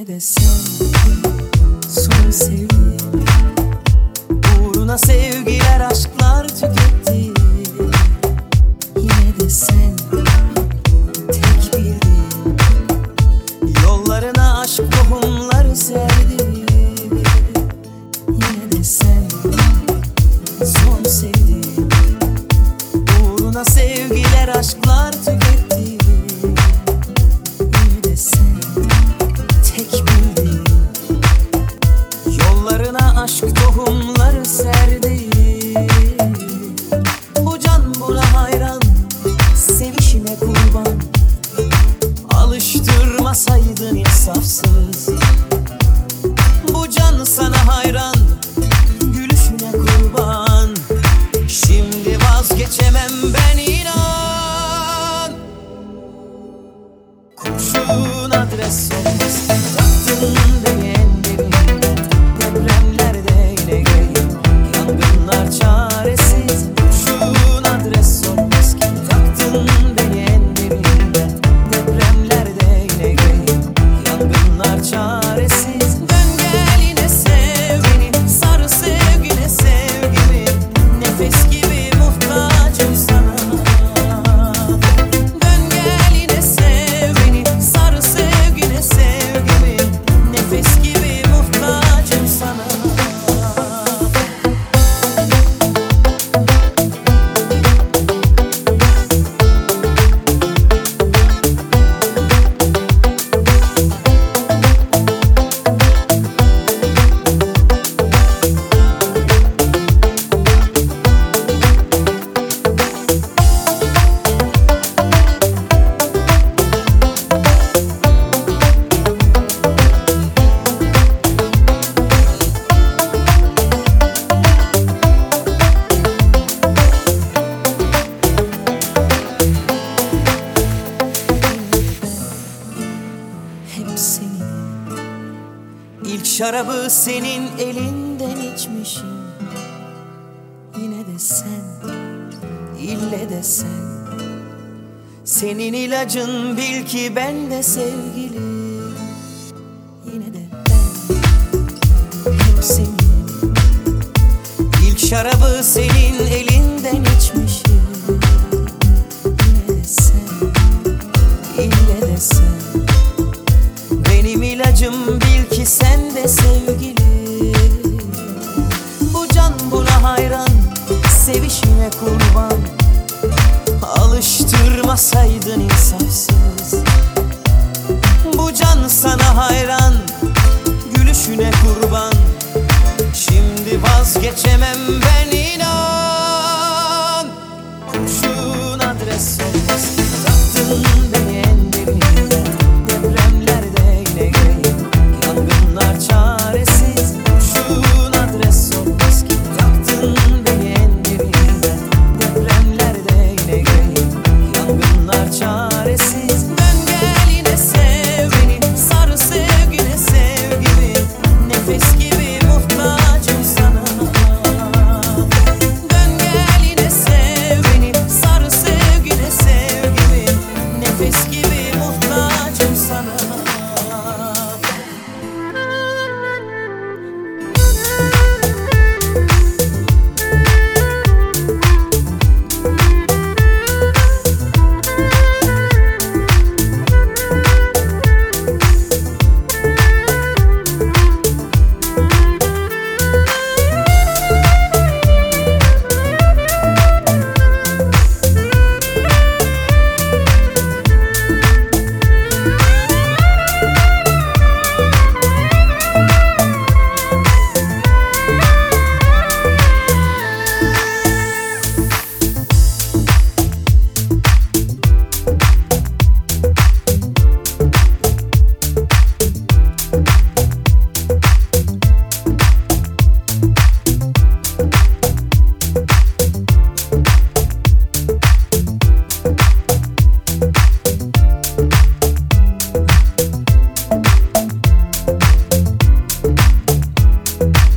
Yine de sen son sevdiğim Uğruna sevgiler aşklar tüketti hayran Gülüşüne kurban. Şimdi vazgeçemem ben inan. Kurşun adres olmaz hep senin. İlk şarabı senin elinden içmişim. Yine de sen, ille de sen. Senin ilacın bil ki ben de sevgili Yine de ben, hep senin. İlk şarabı senin elinden içmişim ilacım bil ki sen de sevgili. Bu can buna hayran Sevişine kurban. Alıştırmasaydın insafsız. Bu can sana hayran Gülüşüne kurban. Şimdi vazgeçemem ben inan you